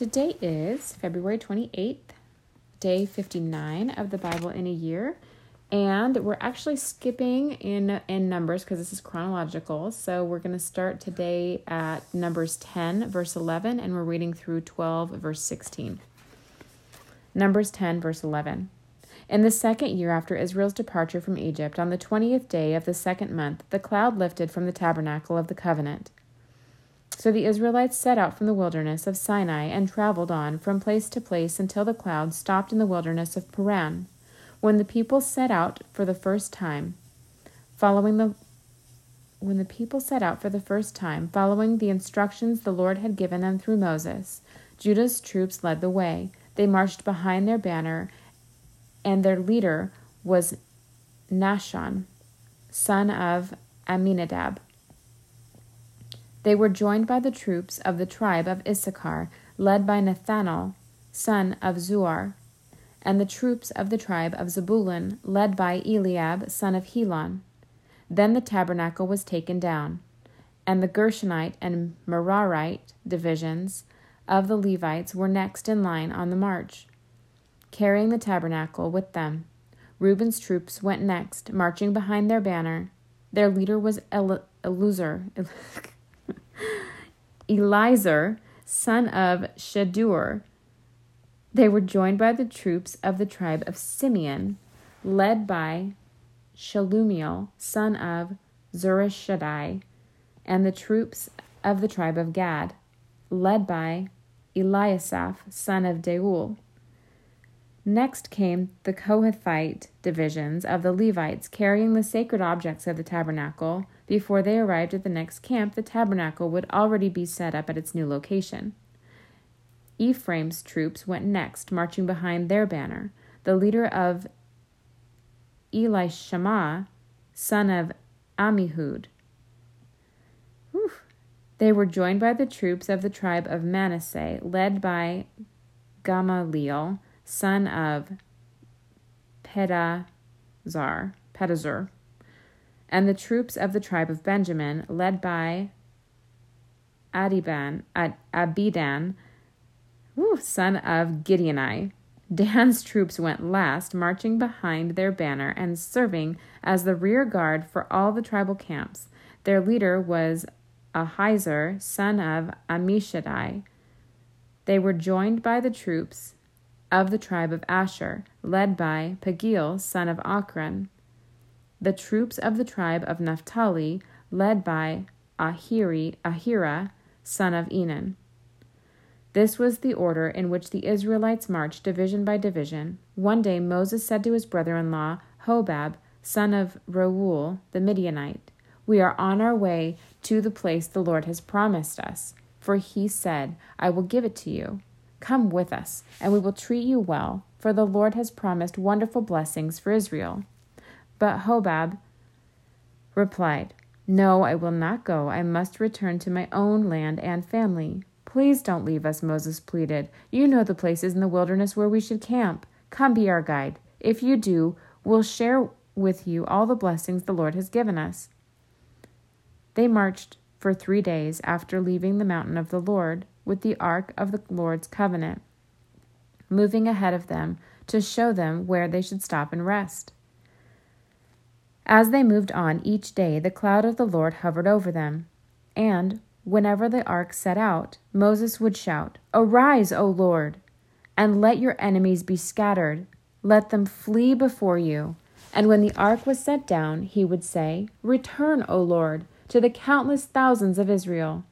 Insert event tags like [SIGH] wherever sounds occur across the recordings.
Today is February 28th, day 59 of the Bible in a year. And we're actually skipping in in numbers because this is chronological. So we're going to start today at Numbers 10 verse 11 and we're reading through 12 verse 16. Numbers 10 verse 11. In the second year after Israel's departure from Egypt, on the 20th day of the second month, the cloud lifted from the tabernacle of the covenant. So the Israelites set out from the wilderness of Sinai and traveled on from place to place until the cloud stopped in the wilderness of Paran. When the people set out for the first time, following the when the people set out for the first time, following the instructions the Lord had given them through Moses, Judah's troops led the way. They marched behind their banner, and their leader was Nahshon, son of Amminadab. They were joined by the troops of the tribe of Issachar, led by Nethanel, son of Zuar and the troops of the tribe of Zebulun, led by Eliab, son of Helon. Then the tabernacle was taken down, and the Gershonite and Merarite divisions of the Levites were next in line on the march, carrying the tabernacle with them. Reuben's troops went next, marching behind their banner. Their leader was El- [LAUGHS] Elizur, son of Shedeur, they were joined by the troops of the tribe of Simeon, led by Shalumiel, son of Zurishaddai, and the troops of the tribe of Gad, led by Eliasaph, son of Deuel. Next came the Kohathite divisions of the Levites carrying the sacred objects of the tabernacle. Before they arrived at the next camp, the tabernacle would already be set up at its new location. Ephraim's troops went next, marching behind their banner. The leader of Elishama, son of Ammihud. Whew. They were joined by the troops of the tribe of Manasseh, led by Gamaliel, son of Pedazar, Pedazur, and the troops of the tribe of Benjamin, led by Adiban, Abidan, Ooh, son of Gideoni. Dan's troops went last, marching behind their banner and serving as the rear guard for all the tribal camps. Their leader was Ahiezer, son of Ammishaddai. They were joined by the troops of the tribe of Asher, led by Pagiel, son of Ocran. The troops of the tribe of Naphtali, led by Ahiri, Ahira, son of Enan. This was the order in which the Israelites marched division by division. One day Moses said to his brother in law, Hobab, son of Reuel the Midianite, We are on our way to the place the Lord has promised us. For he said, I will give it to you. Come with us, and we will treat you well, for the Lord has promised wonderful blessings for Israel. But Hobab replied, No, I will not go. I must return to my own land and family. Please don't leave us, Moses pleaded. You know the places in the wilderness where we should camp. Come be our guide. If you do, we'll share with you all the blessings the Lord has given us. They marched for three days after leaving the mountain of the Lord with the ark of the Lord's covenant, moving ahead of them to show them where they should stop and rest. As they moved on each day, the cloud of the Lord hovered over them, and Whenever the ark set out, Moses would shout, Arise, O Lord, and let your enemies be scattered. Let them flee before you. And when the ark was set down, he would say, Return, O Lord, to the countless thousands of Israel.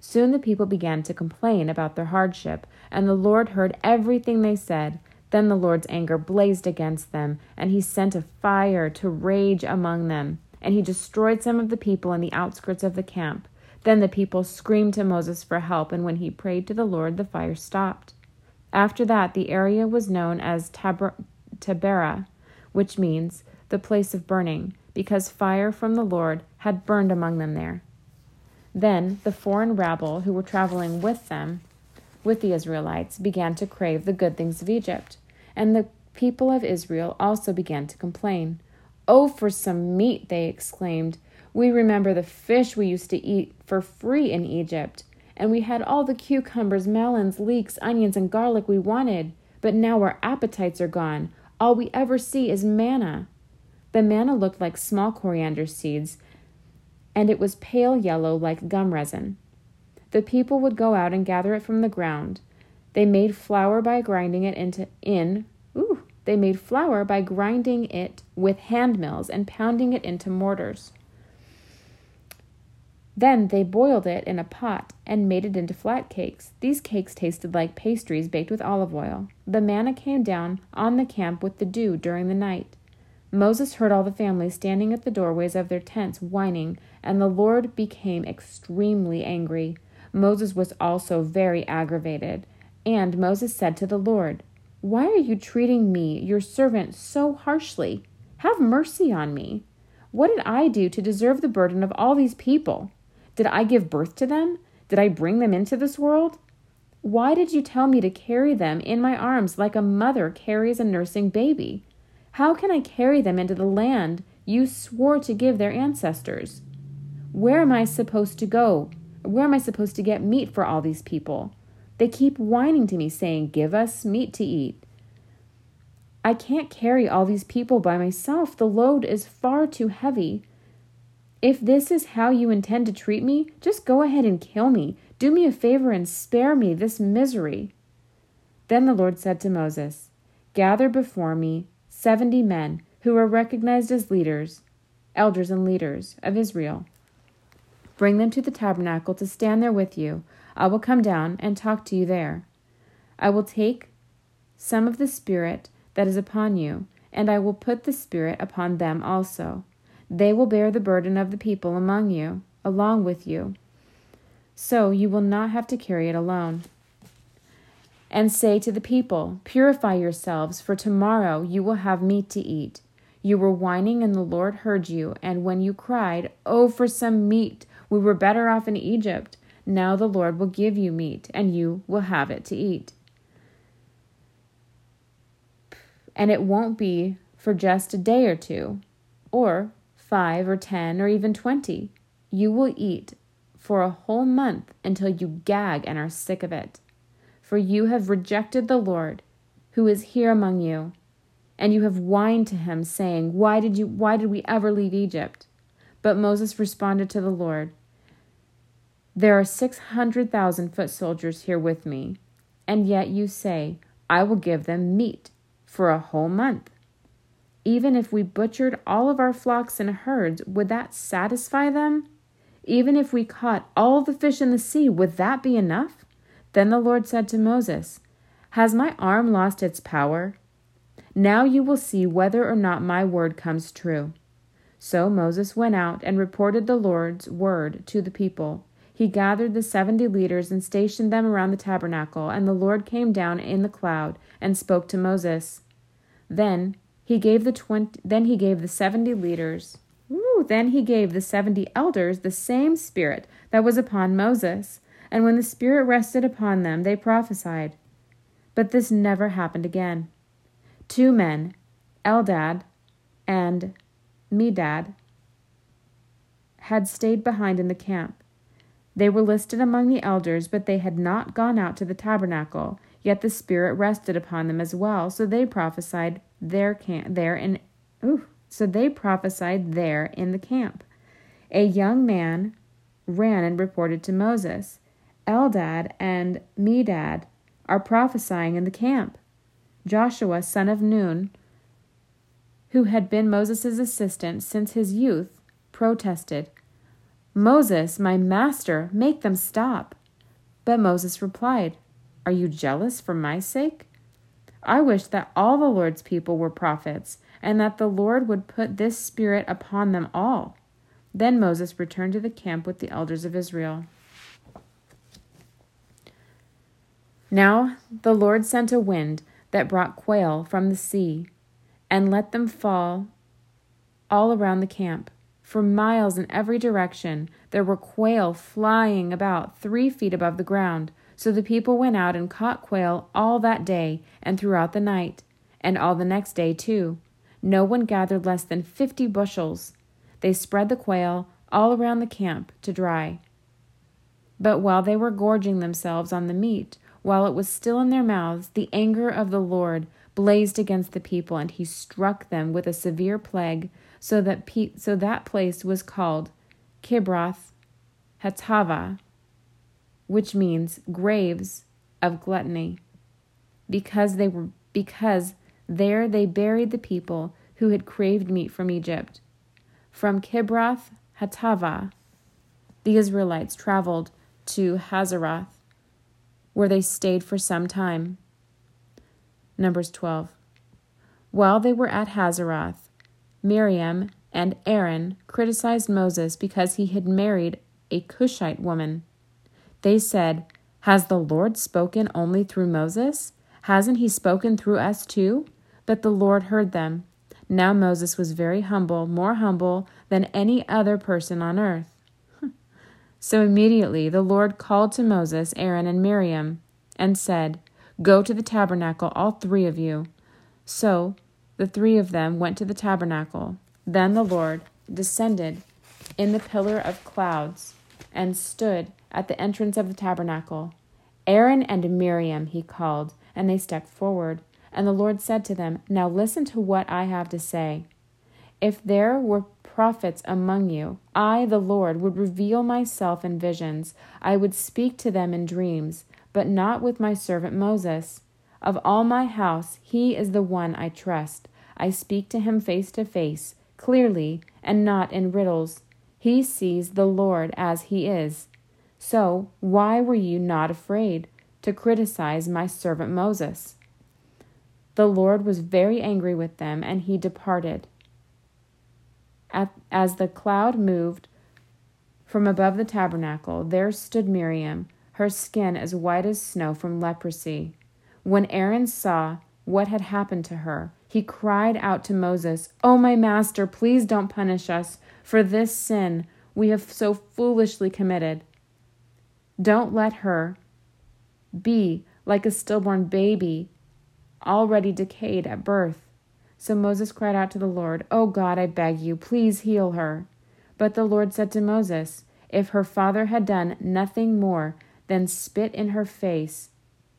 Soon the people began to complain about their hardship, and the Lord heard everything they said. Then the Lord's anger blazed against them, and he sent a fire to rage among them, and he destroyed some of the people in the outskirts of the camp. Then the people screamed to Moses for help, and when he prayed to the Lord, the fire stopped. After that, the area was known as Tab- Taberah, which means the place of burning, because fire from the Lord had burned among them there. Then the foreign rabble who were traveling with them, with the Israelites, began to crave the good things of Egypt, and the people of Israel also began to complain. Oh, for some meat, they exclaimed. We remember the fish we used to eat for free in Egypt, and we had all the cucumbers, melons, leeks, onions, and garlic we wanted. But now our appetites are gone. All we ever see is manna. The manna looked like small coriander seeds, and it was pale yellow like gum resin. The people would go out and gather it from the ground. They made flour by grinding it into in ooh, they made flour by grinding it with hand mills and pounding it into mortars. Then they boiled it in a pot and made it into flat cakes. These cakes tasted like pastries baked with olive oil. The manna came down on the camp with the dew during the night. Moses heard all the family standing at the doorways of their tents whining, and the Lord became extremely angry. Moses was also very aggravated. And Moses said to the Lord, Why are you treating me, your servant, so harshly? Have mercy on me. What did I do to deserve the burden of all these people? Did I give birth to them? Did I bring them into this world? Why did you tell me to carry them in my arms like a mother carries a nursing baby? How can I carry them into the land you swore to give their ancestors? Where am I supposed to go? Where am I supposed to get meat for all these people? They keep whining to me, saying, Give us meat to eat. I can't carry all these people by myself. The load is far too heavy. If this is how you intend to treat me, just go ahead and kill me. Do me a favor and spare me this misery. Then the Lord said to Moses, Gather before me seventy men who are recognized as leaders, elders and leaders of Israel. Bring them to the tabernacle to stand there with you. I will come down and talk to you there. I will take some of the Spirit that is upon you, and I will put the Spirit upon them also. They will bear the burden of the people among you, along with you. So you will not have to carry it alone. And say to the people, Purify yourselves, for tomorrow you will have meat to eat. You were whining, and the Lord heard you. And when you cried, Oh, for some meat! We were better off in Egypt. Now the Lord will give you meat, and you will have it to eat. And it won't be for just a day or two, or five or ten or even twenty. You will eat for a whole month until you gag and are sick of it. For you have rejected the Lord, who is here among you, and you have whined to him, saying, Why did you why did we ever leave Egypt? But Moses responded to the Lord, There are six hundred thousand foot soldiers here with me, and yet you say, I will give them meat for a whole month. Even if we butchered all of our flocks and herds, would that satisfy them? Even if we caught all the fish in the sea, would that be enough? Then the Lord said to Moses, Has my arm lost its power? Now you will see whether or not my word comes true. So Moses went out and reported the Lord's word to the people. He gathered the seventy leaders and stationed them around the tabernacle, and the Lord came down in the cloud and spoke to Moses. Then he gave the twenty then he gave the seventy leaders then he gave the seventy elders the same spirit that was upon Moses. And when the spirit rested upon them, they prophesied. But this never happened again. Two men, Eldad and Medad, had stayed behind in the camp. They were listed among the elders, but they had not gone out to the tabernacle. Yet the Spirit rested upon them as well, so they prophesied there camp there in ooh, so they prophesied there in the camp. A young man ran and reported to Moses, Eldad and Medad are prophesying in the camp. Joshua, son of Nun, who had been Moses' assistant since his youth, protested, Moses, my master, make them stop. But Moses replied, Are you jealous for my sake? I wish that all the Lord's people were prophets, and that the Lord would put this spirit upon them all. Then Moses returned to the camp with the elders of Israel. Now the Lord sent a wind that brought quail from the sea, and let them fall all around the camp. For miles in every direction there were quail flying about three feet above the ground. So the people went out and caught quail all that day and throughout the night, and all the next day too. No one gathered less than fifty bushels. They spread the quail all around the camp to dry. But while they were gorging themselves on the meat, while it was still in their mouths, the anger of the Lord blazed against the people, and he struck them with a severe plague, so that pe- so that place was called Kibroth Hattaavah, which means graves of gluttony, because they were because there they buried the people who had craved meat from Egypt. From Kibroth Hattaavah, the Israelites traveled to Hazeroth, where they stayed for some time. Numbers 12. While they were at Hazeroth, Miriam and Aaron criticized Moses because he had married a Cushite woman. They said, Has the Lord spoken only through Moses? Hasn't he spoken through us too? But the Lord heard them. Now Moses was very humble, more humble than any other person on earth. [LAUGHS] so immediately the Lord called to Moses, Aaron, and Miriam, and said, Go to the tabernacle, all three of you. So the three of them went to the tabernacle. Then the Lord descended in the pillar of clouds and stood at the entrance of the tabernacle. Aaron and Miriam he called, and they stepped forward. And the Lord said to them, Now listen to what I have to say. If there were prophets among you, I, the Lord, would reveal myself in visions. I would speak to them in dreams but not with my servant Moses. Of all my house, he is the one I trust. I speak to him face to face, clearly, and not in riddles. He sees the Lord as he is. So, why were you not afraid to criticize my servant Moses? The Lord was very angry with them, and he departed. as the cloud moved from above the tabernacle, there stood Miriam her skin as white as snow from leprosy. When Aaron saw what had happened to her, he cried out to Moses, Oh, my master, please don't punish us for this sin we have so foolishly committed. Don't let her be like a stillborn baby, already decayed at birth. So Moses cried out to the Lord, Oh God, I beg you, please heal her. But the Lord said to Moses, If her father had done nothing more than spit in her face,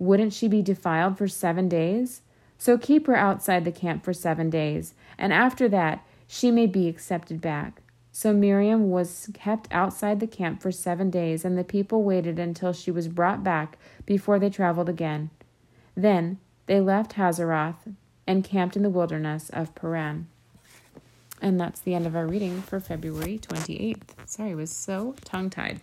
wouldn't she be defiled for seven days? So keep her outside the camp for seven days, and after that she may be accepted back. So Miriam was kept outside the camp for seven days, and the people waited until she was brought back before they traveled again. Then they left Hazeroth and camped in the wilderness of Paran. And that's the end of our reading for February 28th. Sorry, I was so tongue tied.